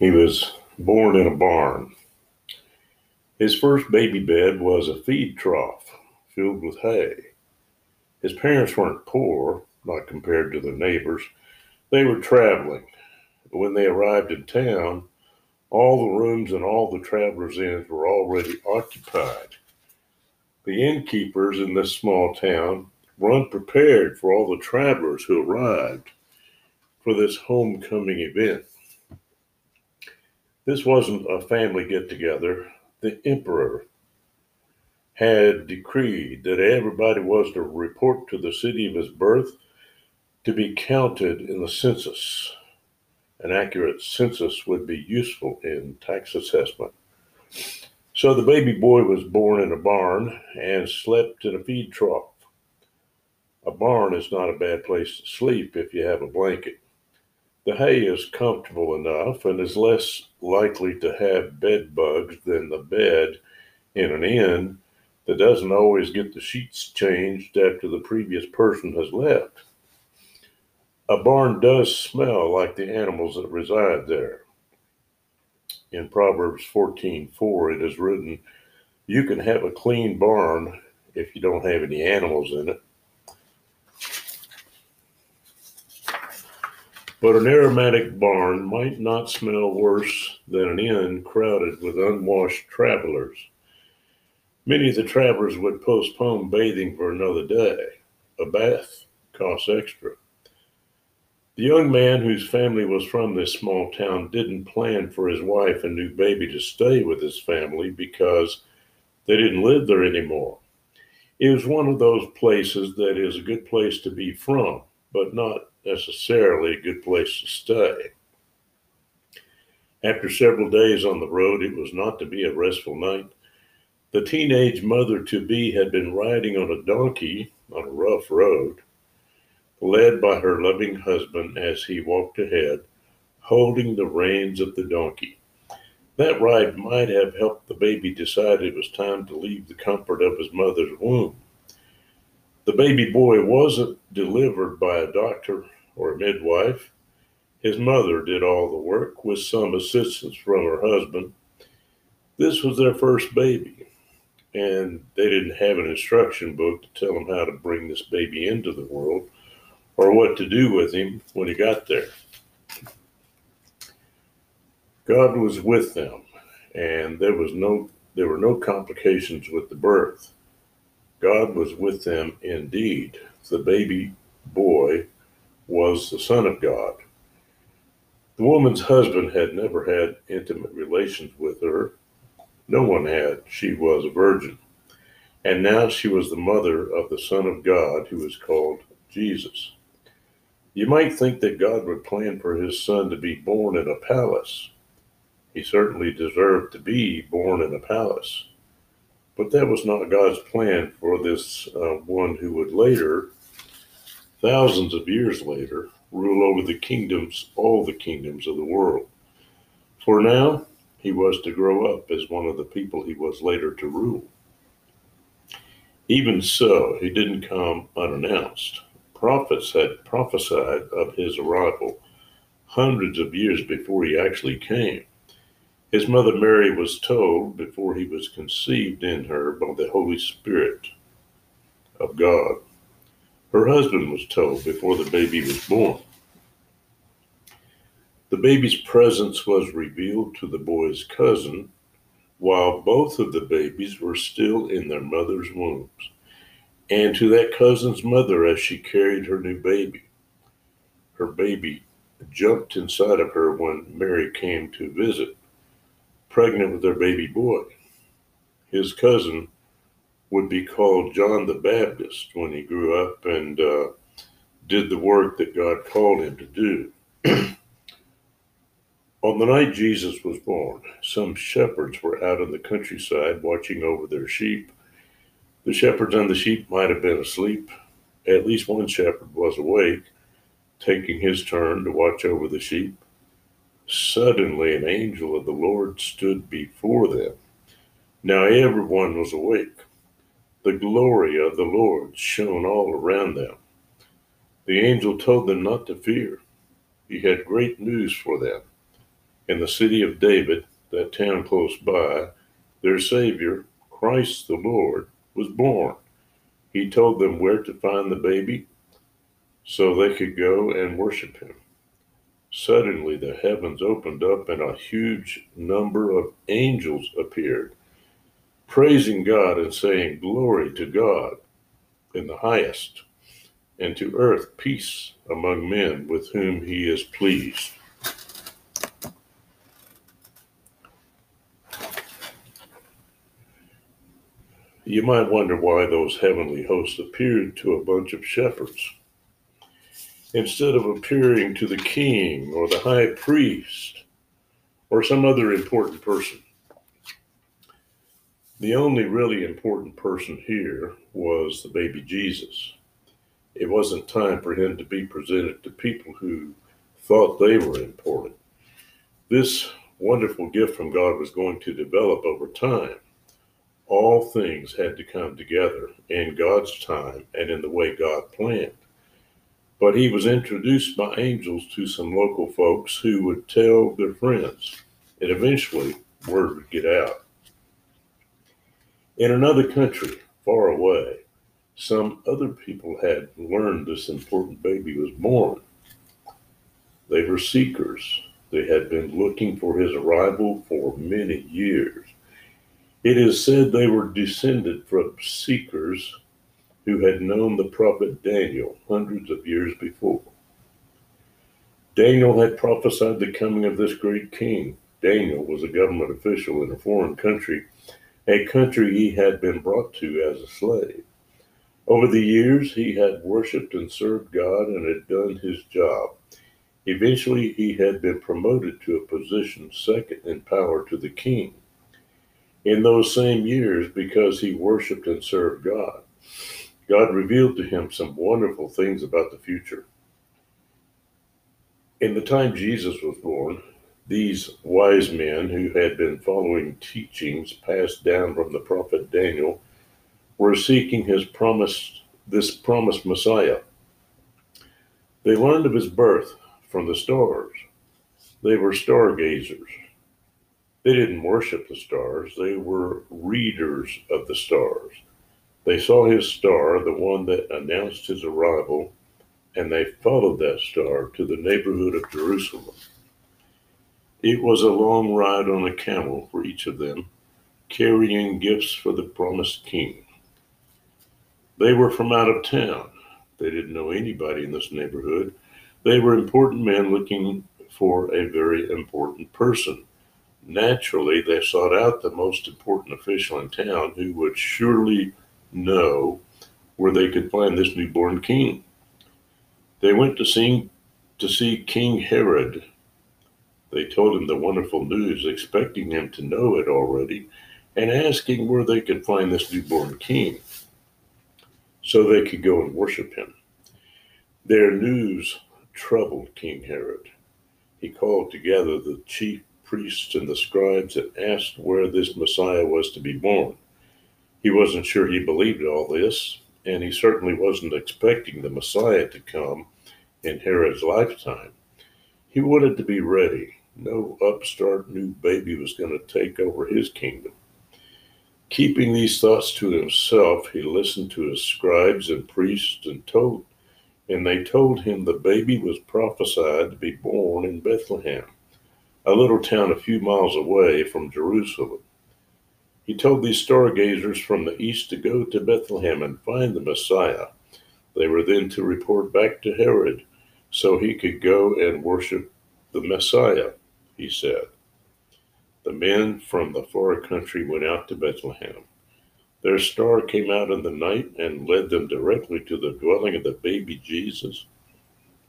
He was born in a barn. His first baby bed was a feed trough filled with hay. His parents weren't poor, not compared to their neighbors. They were traveling. When they arrived in town, all the rooms and all the travelers' inns were already occupied. The innkeepers in this small town were unprepared for all the travelers who arrived for this homecoming event. This wasn't a family get together. The emperor had decreed that everybody was to report to the city of his birth to be counted in the census. An accurate census would be useful in tax assessment. So the baby boy was born in a barn and slept in a feed trough. A barn is not a bad place to sleep if you have a blanket. The hay is comfortable enough and is less likely to have bed bugs than the bed in an inn that doesn't always get the sheets changed after the previous person has left. A barn does smell like the animals that reside there. In Proverbs 14:4 it is written, "You can have a clean barn if you don't have any animals in it." But an aromatic barn might not smell worse than an inn crowded with unwashed travelers. Many of the travelers would postpone bathing for another day. A bath costs extra. The young man whose family was from this small town didn't plan for his wife and new baby to stay with his family because they didn't live there anymore. It was one of those places that is a good place to be from, but not necessarily a good place to stay. After several days on the road, it was not to be a restful night. The teenage mother to be had been riding on a donkey on a rough road, led by her loving husband as he walked ahead, holding the reins of the donkey. That ride might have helped the baby decide it was time to leave the comfort of his mother's womb. The baby boy wasn't delivered by a doctor or a midwife. His mother did all the work with some assistance from her husband. This was their first baby, and they didn't have an instruction book to tell them how to bring this baby into the world or what to do with him when he got there. God was with them, and there was no there were no complications with the birth. God was with them indeed. The baby boy was the Son of God. The woman's husband had never had intimate relations with her. No one had. She was a virgin. And now she was the mother of the Son of God, who is called Jesus. You might think that God would plan for his son to be born in a palace. He certainly deserved to be born in a palace. But that was not God's plan for this uh, one who would later thousands of years later, rule over the kingdoms, all the kingdoms of the world. For now, he was to grow up as one of the people he was later to rule. Even so, he didn't come unannounced. Prophets had prophesied of his arrival hundreds of years before he actually came. His mother Mary was told before he was conceived in her by the Holy Spirit of God. Her husband was told before the baby was born. The baby's presence was revealed to the boy's cousin while both of the babies were still in their mother's wombs, and to that cousin's mother as she carried her new baby. Her baby jumped inside of her when Mary came to visit, pregnant with their baby boy. His cousin would be called John the Baptist when he grew up and uh, did the work that God called him to do. On the night Jesus was born, some shepherds were out in the countryside watching over their sheep. The shepherds and the sheep might have been asleep. At least one shepherd was awake, taking his turn to watch over the sheep. Suddenly, an angel of the Lord stood before them. Now everyone was awake. The glory of the Lord shone all around them. The angel told them not to fear. He had great news for them. in the city of David, that town close by, their Savior, Christ the Lord, was born. He told them where to find the baby so they could go and worship him. Suddenly the heavens opened up and a huge number of angels appeared, praising God and saying, Glory to God in the highest, and to earth peace among men with whom he is pleased. You might wonder why those heavenly hosts appeared to a bunch of shepherds instead of appearing to the king or the high priest or some other important person. The only really important person here was the baby Jesus. It wasn't time for him to be presented to people who thought they were important. This wonderful gift from God was going to develop over time. All things had to come together in God's time and in the way God planned. But he was introduced by angels to some local folks who would tell their friends, and eventually word would get out. In another country, far away, some other people had learned this important baby was born. They were seekers. They had been looking for his arrival for many years. It is said they were descended from seekers who had known the prophet Daniel hundreds of years before. Daniel had prophesied the coming of this great king. Daniel was a government official in a foreign country, a country he had been brought to as a slave. Over the years, he had worshiped and served God and had done his job. Eventually, he had been promoted to a position second in power to the king. In those same years, because he worshiped and served God, God revealed to him some wonderful things about the future. In the time Jesus was born, these wise men who had been following teachings passed down from the prophet Daniel were seeking his promised this promised Messiah. They learned of his birth from the stars. They were stargazers. They didn't worship the stars, they were readers of the stars. They saw his star, the one that announced his arrival, and they followed that star to the neighborhood of Jerusalem. It was a long ride on a camel for each of them, carrying gifts for the promised king. They were from out of town. They didn't know anybody in this neighborhood. They were important men looking for a very important person. Naturally, they sought out the most important official in town who would surely know where they could find this newborn king. They went to see, to see King Herod. They told him the wonderful news, expecting him to know it already, and asking where they could find this newborn king so they could go and worship him. Their news troubled King Herod. He called together the chief priests and the scribes and asked where this Messiah was to be born. He wasn't sure he believed all this, and he certainly wasn't expecting the Messiah to come in Herod's lifetime. He wanted to be ready. No upstart new baby was going to take over his kingdom. Keeping these thoughts to himself, he listened to his scribes and priests and told and they told him the baby was prophesied to be born in Bethlehem, a little town a few miles away from Jerusalem. He told these stargazers from the east to go to Bethlehem and find the Messiah. They were then to report back to Herod so he could go and worship the Messiah, he said. The men from the far country went out to Bethlehem. Their star came out in the night and led them directly to the dwelling of the baby Jesus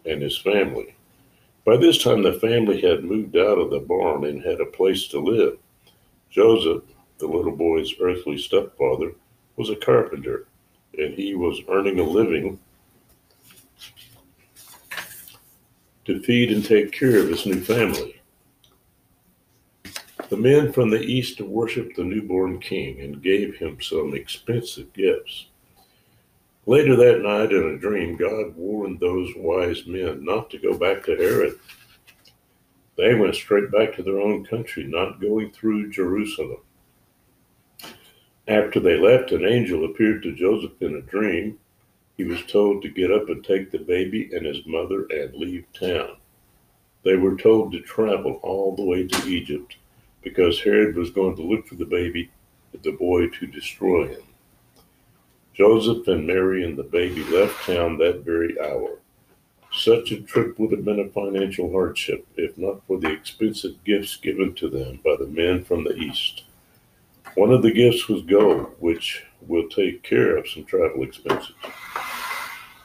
and his family. By this time, the family had moved out of the barn and had a place to live. Joseph the little boy's earthly stepfather, was a carpenter, and he was earning a living to feed and take care of his new family. The men from the east worshiped the newborn king and gave him some expensive gifts. Later that night, in a dream, God warned those wise men not to go back to Herod. They went straight back to their own country, not going through Jerusalem. After they left, an angel appeared to Joseph in a dream. He was told to get up and take the baby and his mother and leave town. They were told to travel all the way to Egypt because Herod was going to look for the baby, and the boy, to destroy him. Joseph and Mary and the baby left town that very hour. Such a trip would have been a financial hardship if not for the expensive gifts given to them by the men from the East. One of the gifts was gold, which will take care of some travel expenses.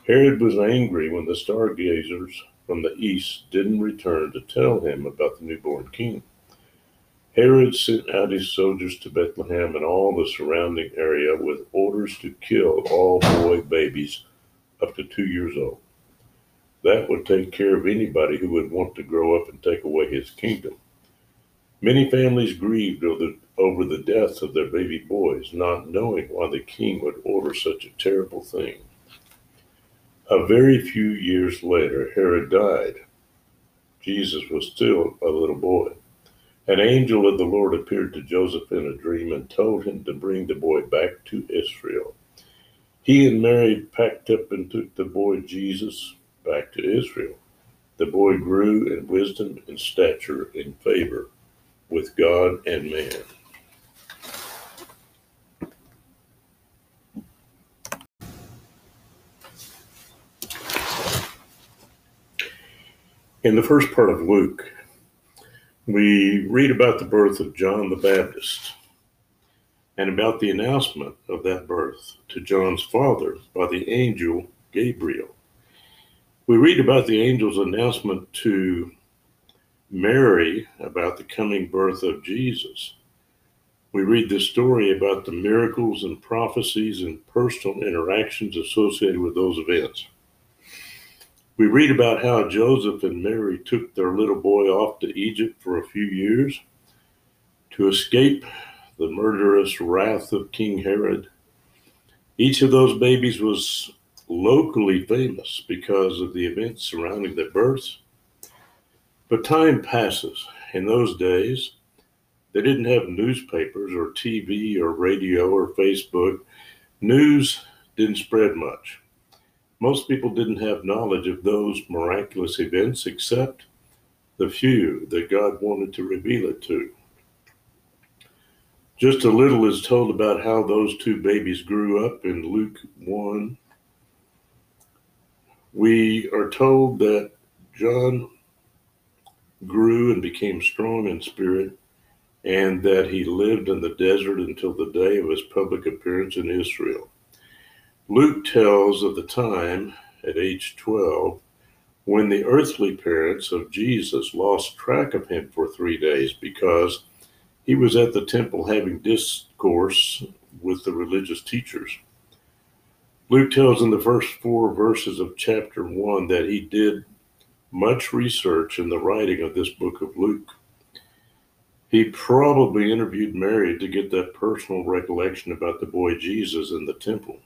Herod was angry when the stargazers from the east didn't return to tell him about the newborn king. Herod sent out his soldiers to Bethlehem and all the surrounding area with orders to kill all boy babies up to two years old. That would take care of anybody who would want to grow up and take away his kingdom. Many families grieved over the, over the death of their baby boys, not knowing why the king would order such a terrible thing. A very few years later, Herod died. Jesus was still a little boy. An angel of the Lord appeared to Joseph in a dream and told him to bring the boy back to Israel. He and Mary packed up and took the boy Jesus back to Israel. The boy grew in wisdom and stature in favor with God and man. In the first part of Luke, we read about the birth of John the Baptist and about the announcement of that birth to John's father by the angel Gabriel. We read about the angel's announcement to Mary about the coming birth of Jesus. We read the story about the miracles and prophecies and personal interactions associated with those events. We read about how Joseph and Mary took their little boy off to Egypt for a few years to escape the murderous wrath of King Herod. Each of those babies was locally famous because of the events surrounding their births. But time passes. In those days, they didn't have newspapers or TV or radio or Facebook. News didn't spread much. Most people didn't have knowledge of those miraculous events except the few that God wanted to reveal it to. Just a little is told about how those two babies grew up in Luke 1. We are told that John grew and became strong in spirit, and that he lived in the desert until the day of his public appearance in Israel. Luke tells of the time at age 12 when the earthly parents of Jesus lost track of him for three days because he was at the temple having discourse with the religious teachers. Luke tells in the first four verses of chapter 1 that he did much research in the writing of this book of Luke. He probably interviewed Mary to get that personal recollection about the boy Jesus in the temple.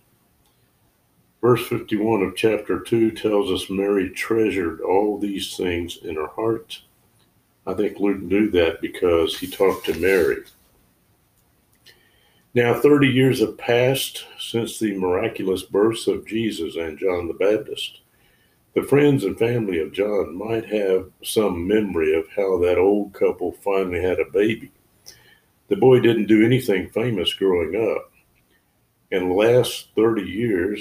Verse 51 of chapter 2 tells us Mary treasured all these things in her heart. I think Luke knew that because he talked to Mary. Now, 30 years have passed since the miraculous births of Jesus and John the Baptist. The friends and family of John might have some memory of how that old couple finally had a baby. The boy didn't do anything famous growing up. In the last 30 years,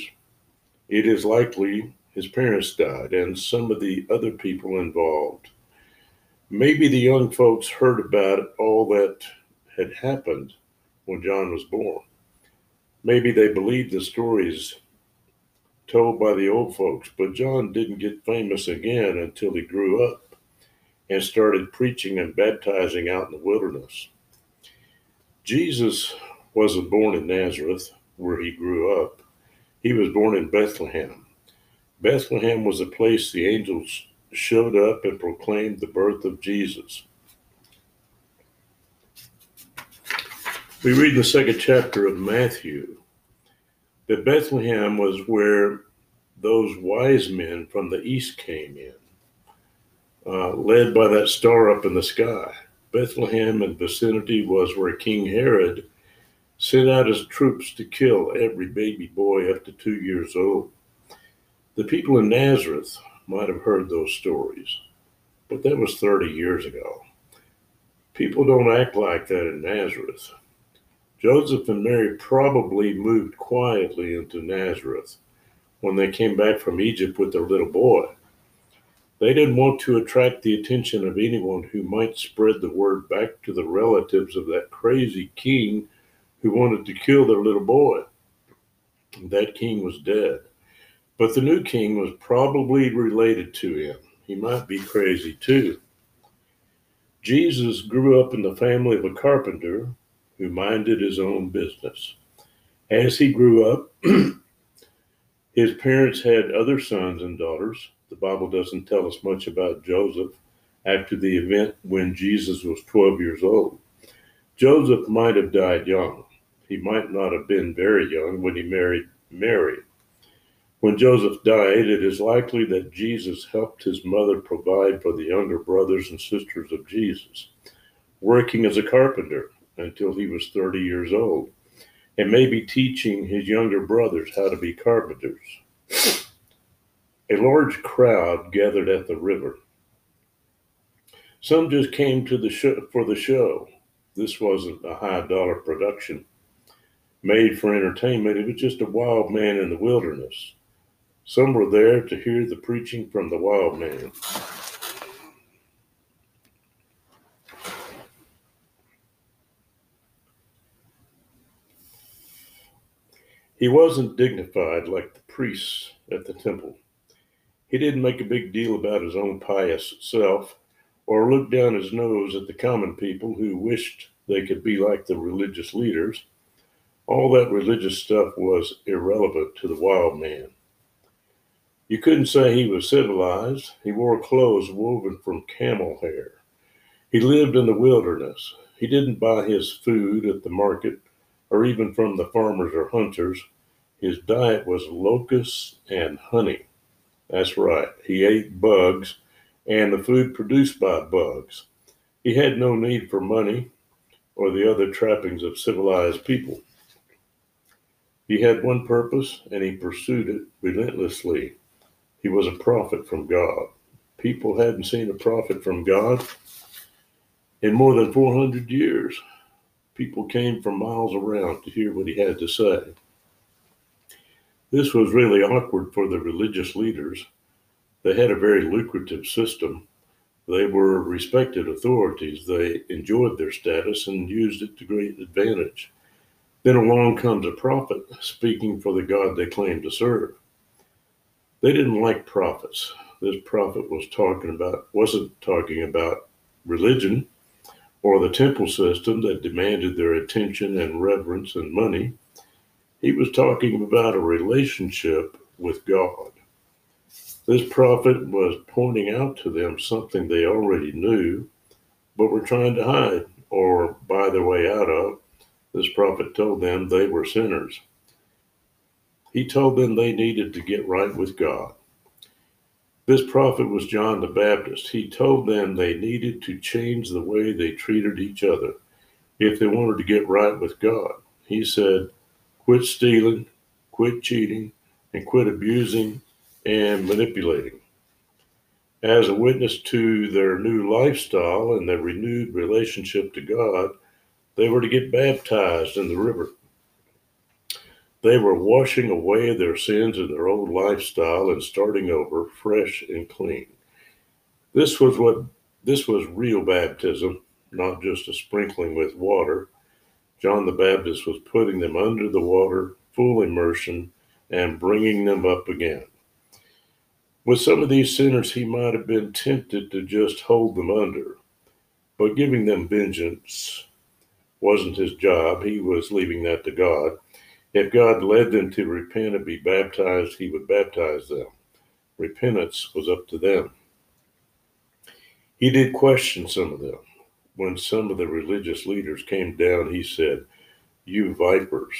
it is likely his parents died and some of the other people involved. Maybe the young folks heard about all that had happened when John was born. Maybe they believed the stories told by the old folks, but John didn't get famous again until he grew up and started preaching and baptizing out in the wilderness. Jesus wasn't born in Nazareth, where he grew up. He was born in Bethlehem. Bethlehem was a place the angels showed up and proclaimed the birth of Jesus. We read in the second chapter of Matthew that Bethlehem was where those wise men from the east came in. uh, led by that star up in the sky. Bethlehem and vicinity was where King Herod sent out his troops to kill every baby boy up to two years old. The people in Nazareth might have heard those stories, but that was 30 years ago. People don't act like that in Nazareth. Joseph and Mary probably moved quietly into Nazareth when they came back from Egypt with their little boy. They didn't want to attract the attention of anyone who might spread the word back to the relatives of that crazy king who wanted to kill their little boy. That king was dead. But the new king was probably related to him. He might be crazy too. Jesus grew up in the family of a carpenter who minded his own business. As he grew up, his parents had other sons and daughters. The Bible doesn't tell us much about Joseph after the event when Jesus was 12 years old. Joseph might have died young. He might not have been very young when he married Mary. When Joseph died, it is likely that Jesus helped his mother provide for the younger brothers and sisters of Jesus, working as a carpenter until he was 30 years old, and maybe teaching his younger brothers how to be carpenters. A large crowd gathered at the river. Some just came to the show for the show. This wasn't a high dollar production made for entertainment. It was just a wild man in the wilderness some were there to hear the preaching from the wild man. He wasn't dignified like the priests at the temple. He didn't make a big deal about his own pious self or look down his nose at the common people who wished they could be like the religious leaders. All that religious stuff was irrelevant to the wild man. You couldn't say he was civilized. He wore clothes woven from camel hair. He lived in the wilderness. He didn't buy his food at the market or even from the farmers or hunters. His diet was locusts and honey. That's right, he ate bugs and the food produced by bugs. He had no need for money or the other trappings of civilized people. He had one purpose and he pursued it relentlessly he was a prophet from God. People hadn't seen a prophet from God in more than 400 years. People came from miles around to hear what he had to say. This was really awkward for the religious leaders. They had a very lucrative system. They were respected authorities. They enjoyed their status and used it to great advantage. Then along comes a prophet speaking for the God they claimed to serve. They didn't like prophets. This prophet was talking about wasn't talking about religion or the temple system that demanded their attention and reverence and money. He was talking about a relationship with God. This prophet was pointing out to them something they already knew, but were trying to hide or buy their way out of. This prophet told them they were sinners. He told them they needed to get right with God. This prophet was John the Baptist. He told them they needed to change the way they treated each other if they wanted to get right with God. He said, quit stealing, quit cheating, and quit abusing and manipulating. As a witness to their new lifestyle and their renewed relationship to God, they were to get baptized in the river. They were washing away their sins and their old lifestyle and starting over fresh and clean. This was what this was real baptism, not just a sprinkling with water. John the Baptist was putting them under the water, full immersion, and bringing them up again. With some of these sinners, he might have been tempted to just hold them under, but giving them vengeance wasn't his job. He was leaving that to God. If God led them to repent and be baptized, he would baptize them. Repentance was up to them. He did question some of them. When some of the religious leaders came down, he said, You vipers,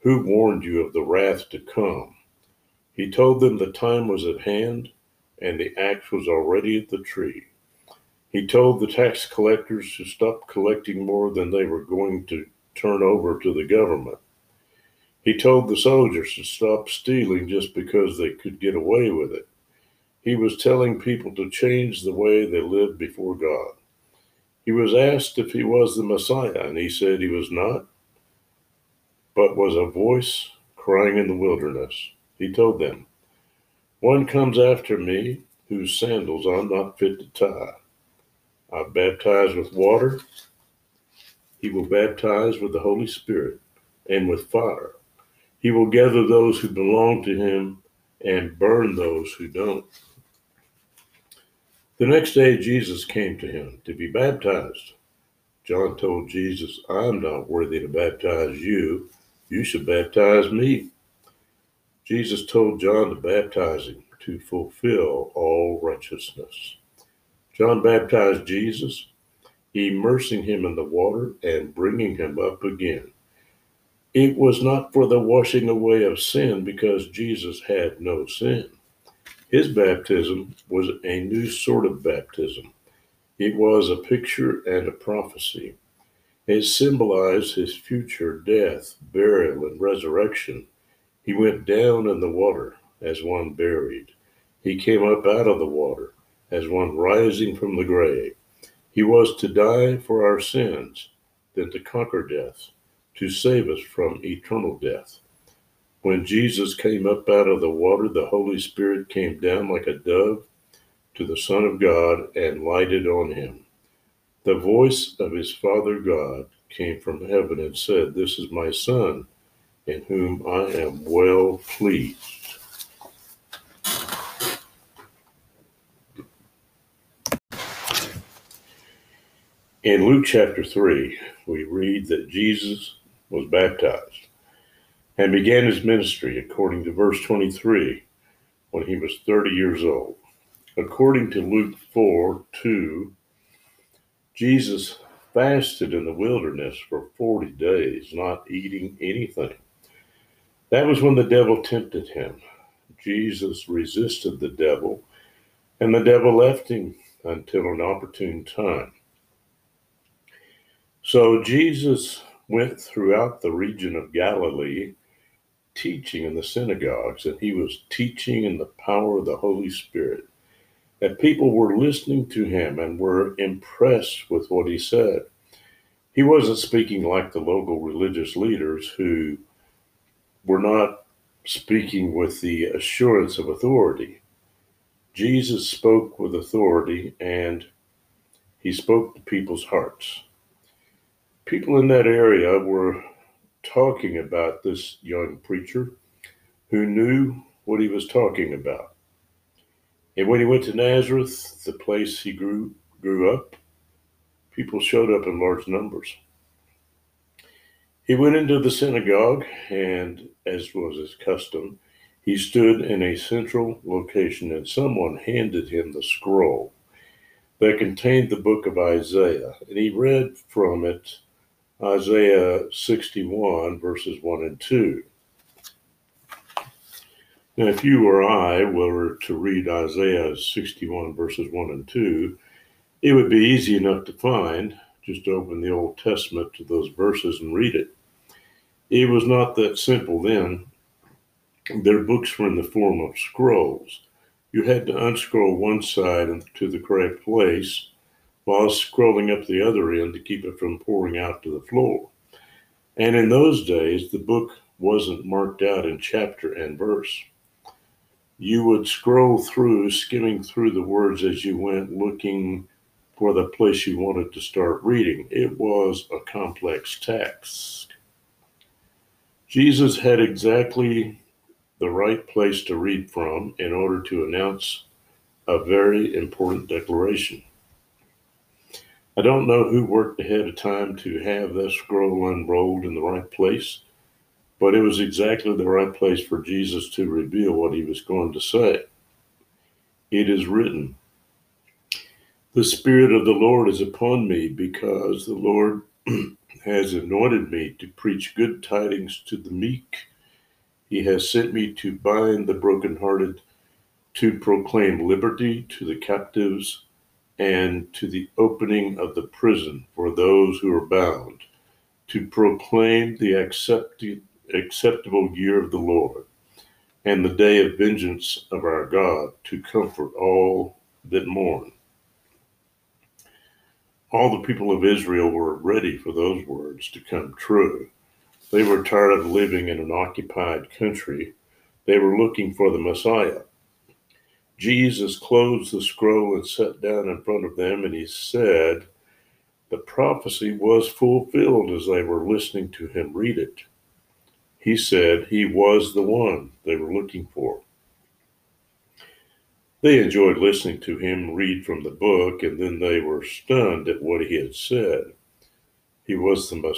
who warned you of the wrath to come? He told them the time was at hand. and the axe was already at the tree. He told the tax collectors to stop collecting more than they were going to turn over to the government. He told the soldiers to stop stealing just because they could get away with it. He was telling people to change the way they lived before God. He was asked if he was the Messiah, and he said he was not, but was a voice crying in the wilderness. He told them, One comes after me whose sandals I'm not fit to tie. I baptize with water. He will baptize with the Holy Spirit and with fire. He will gather those who belong to him and burn those who don't. The next day, Jesus came to him to be baptized. John told Jesus, I'm not worthy to baptize you. You should baptize me. Jesus told John to baptize him to fulfill all righteousness. John baptized Jesus, immersing him in the water and bringing him up again. It was not for the washing away of sin because Jesus had no sin. His baptism was a new sort of baptism. It was a picture and a prophecy. It symbolized his future death, burial, and resurrection. He went down in the water as one buried. He came up out of the water as one rising from the grave. He was to die for our sins, then to conquer death to save us from eternal death. When Jesus came up out of the water, the Holy Spirit came down like a dove to the Son of God and lighted on him. The voice of his Father God came from heaven and said, This is my Son, in whom I am well pleased. In Luke chapter 3, we read that Jesus was baptized and began his ministry according to verse 23 when he was 30 years old. According to Luke 4 2, Jesus fasted in the wilderness for 40 days, not eating anything. That was when the devil tempted him. Jesus resisted the devil, and the devil left him until an opportune time. So Jesus went throughout the region of Galilee, teaching in the synagogues, and he was teaching in the power of the Holy Spirit. And people were listening to him and were impressed with what he said. He wasn't speaking like the local religious leaders who were not speaking with the assurance of authority. Jesus spoke with authority and he spoke to people's hearts people in that area were talking about this young preacher who knew what he was talking about. And when he went to Nazareth, the place he grew grew up, people showed up in large numbers. He went into the synagogue, and as was his custom, he stood in a central location, and someone handed him the scroll that contained the book of Isaiah, and he read from it Isaiah 61, verses 1 and 2. Now, if you or I were to read Isaiah 61, verses 1 and 2, it would be easy enough to find. Just open the Old Testament to those verses and read it. It was not that simple then. Their books were in the form of scrolls. You had to unscroll one side to the correct place while scrolling up the other end to keep it from pouring out to the floor. And in those days, the book wasn't marked out in chapter and verse. You would scroll through, skimming through the words as you went, looking for the place you wanted to start reading. It was a complex task. Jesus had exactly the right place to read from in order to announce a very important declaration. I don't know who worked ahead of time to have that scroll unrolled in the right place, but it was exactly the right place for Jesus to reveal what he was going to say. It is written, The Spirit of the Lord is upon me because the Lord has anointed me to preach good tidings to the meek. He has sent me to bind the brokenhearted, to proclaim liberty to the captives and to the opening of the prison for those who are bound, to proclaim the acceptable year of the Lord and the day of vengeance of our God, to comfort all that mourn. All the people of Israel were ready for those words to come true. They were tired of living in an occupied country. They were looking for the Messiah. Jesus closed the scroll and sat down in front of them, and he said, The prophecy was fulfilled as they were listening to him read it. He said he was the one they were looking for. They enjoyed listening to him read from the book, and then they were stunned at what he had said. He was the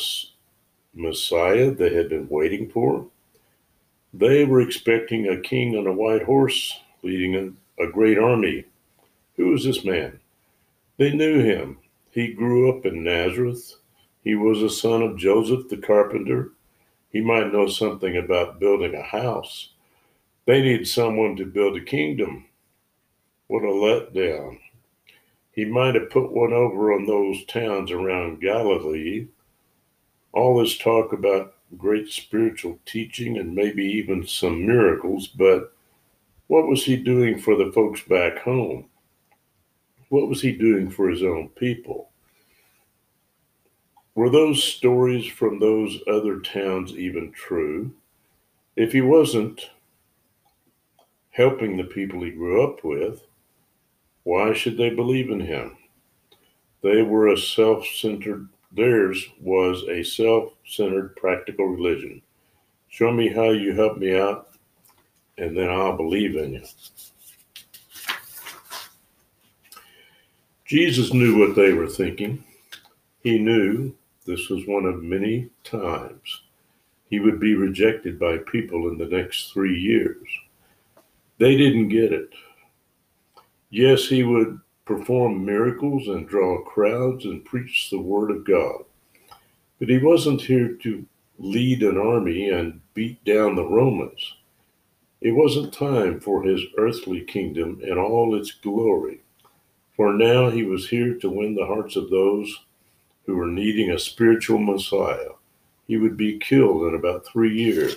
Messiah they had been waiting for. They were expecting a king on a white horse leading a, great army. Who was this man? They knew him. He grew up in Nazareth. He was a son of Joseph the carpenter. He might know something about building a house. They need someone to build a kingdom. What a letdown. He might have put one over on those towns around Galilee. All this talk about great spiritual teaching and maybe even some miracles, but what was he doing for the folks back home? What was he doing for his own people? Were those stories from those other towns even true? If he wasn't helping the people he grew up with, why should they believe in him? They were a self centered, theirs was a self centered practical religion. Show me how you help me out, and then I'll believe in you. Jesus knew what they were thinking. He knew this was one of many times he would be rejected by people in the next three years. They didn't get it. Yes, he would perform miracles and draw crowds and preach the word of God. But he wasn't here to lead an army and beat down the Romans. It wasn't time for his earthly kingdom and all its glory, for now he was here to win the hearts of those who were needing a spiritual Messiah. He would be killed in about three years.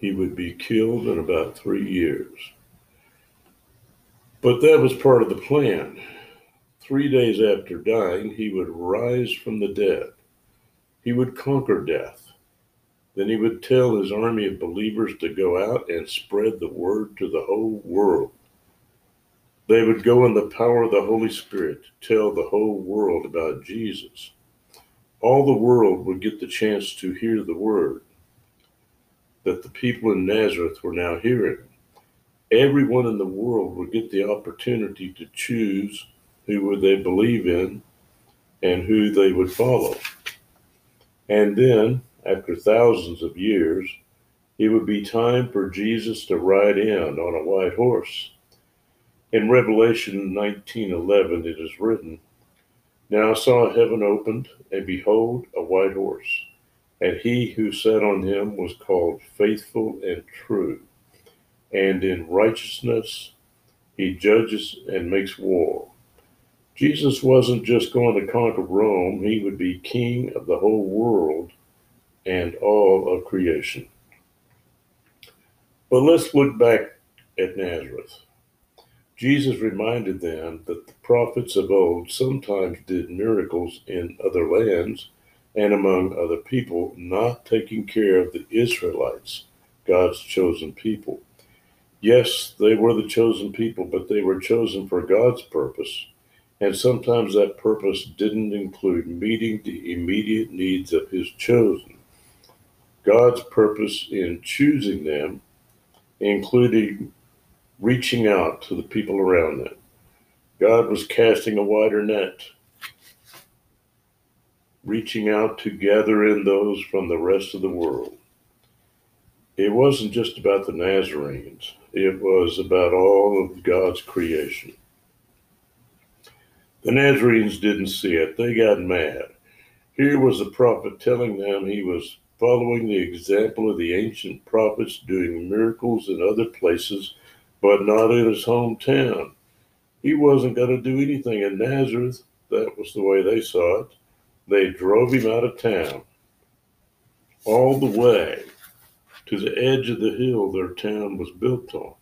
he would be killed in about three years. But that was part of the plan. Three days after dying, he would rise from the dead. He would conquer death. Then he would tell his army of believers to go out and spread the word to the whole world. They would go in the power of the Holy Spirit to tell the whole world about Jesus. All the world would get the chance to hear the word that the people in Nazareth were now hearing. Everyone in the world would get the opportunity to choose who would they believe in and who they would follow. And then, after thousands of years, it would be time for Jesus to ride in on a white horse. In Revelation 19:11 it is written, Now I saw heaven opened, and behold, a white horse and he who sat on him was called faithful and true. And in righteousness he judges and makes war. Jesus wasn't just going to conquer Rome, he would be king of the whole world and all of creation. But let's look back at Nazareth. Jesus reminded them that the prophets of old sometimes did miracles in other lands and among other people, not taking care of the Israelites, God's chosen people. Yes, they were the chosen people, but they were chosen for God's purpose. And sometimes that purpose didn't include meeting the immediate needs of his chosen. God's purpose in choosing them included reaching out to the people around them. God was casting a wider net reaching out to gather in those from the rest of the world. It wasn't just about the Nazarenes, it was about all of God's creation. The Nazarenes didn't see it, they got mad. Here was the prophet telling them he was following the example of the ancient prophets, doing miracles in other places, but not in his hometown. He wasn't going to do anything in Nazareth. That was the way they saw it. They drove him out of town, all the way to the edge of the hill their town was built on.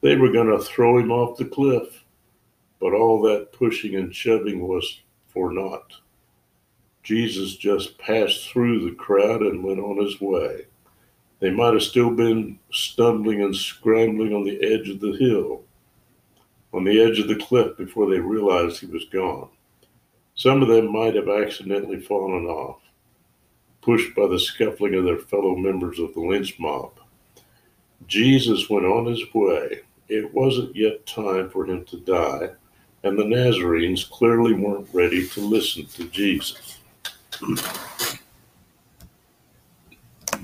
They were going to throw him off the cliff, but all that pushing and shoving was for naught. Jesus just passed through the crowd and went on his way. They might have still been stumbling and scrambling on the edge of the hill, on the edge of the cliff before they realized he was gone. Some of them might have accidentally fallen off, pushed by the scuffling of their fellow members of the lynch mob. Jesus went on his way. It wasn't yet time for him to die, and the Nazarenes clearly weren't ready to listen to Jesus.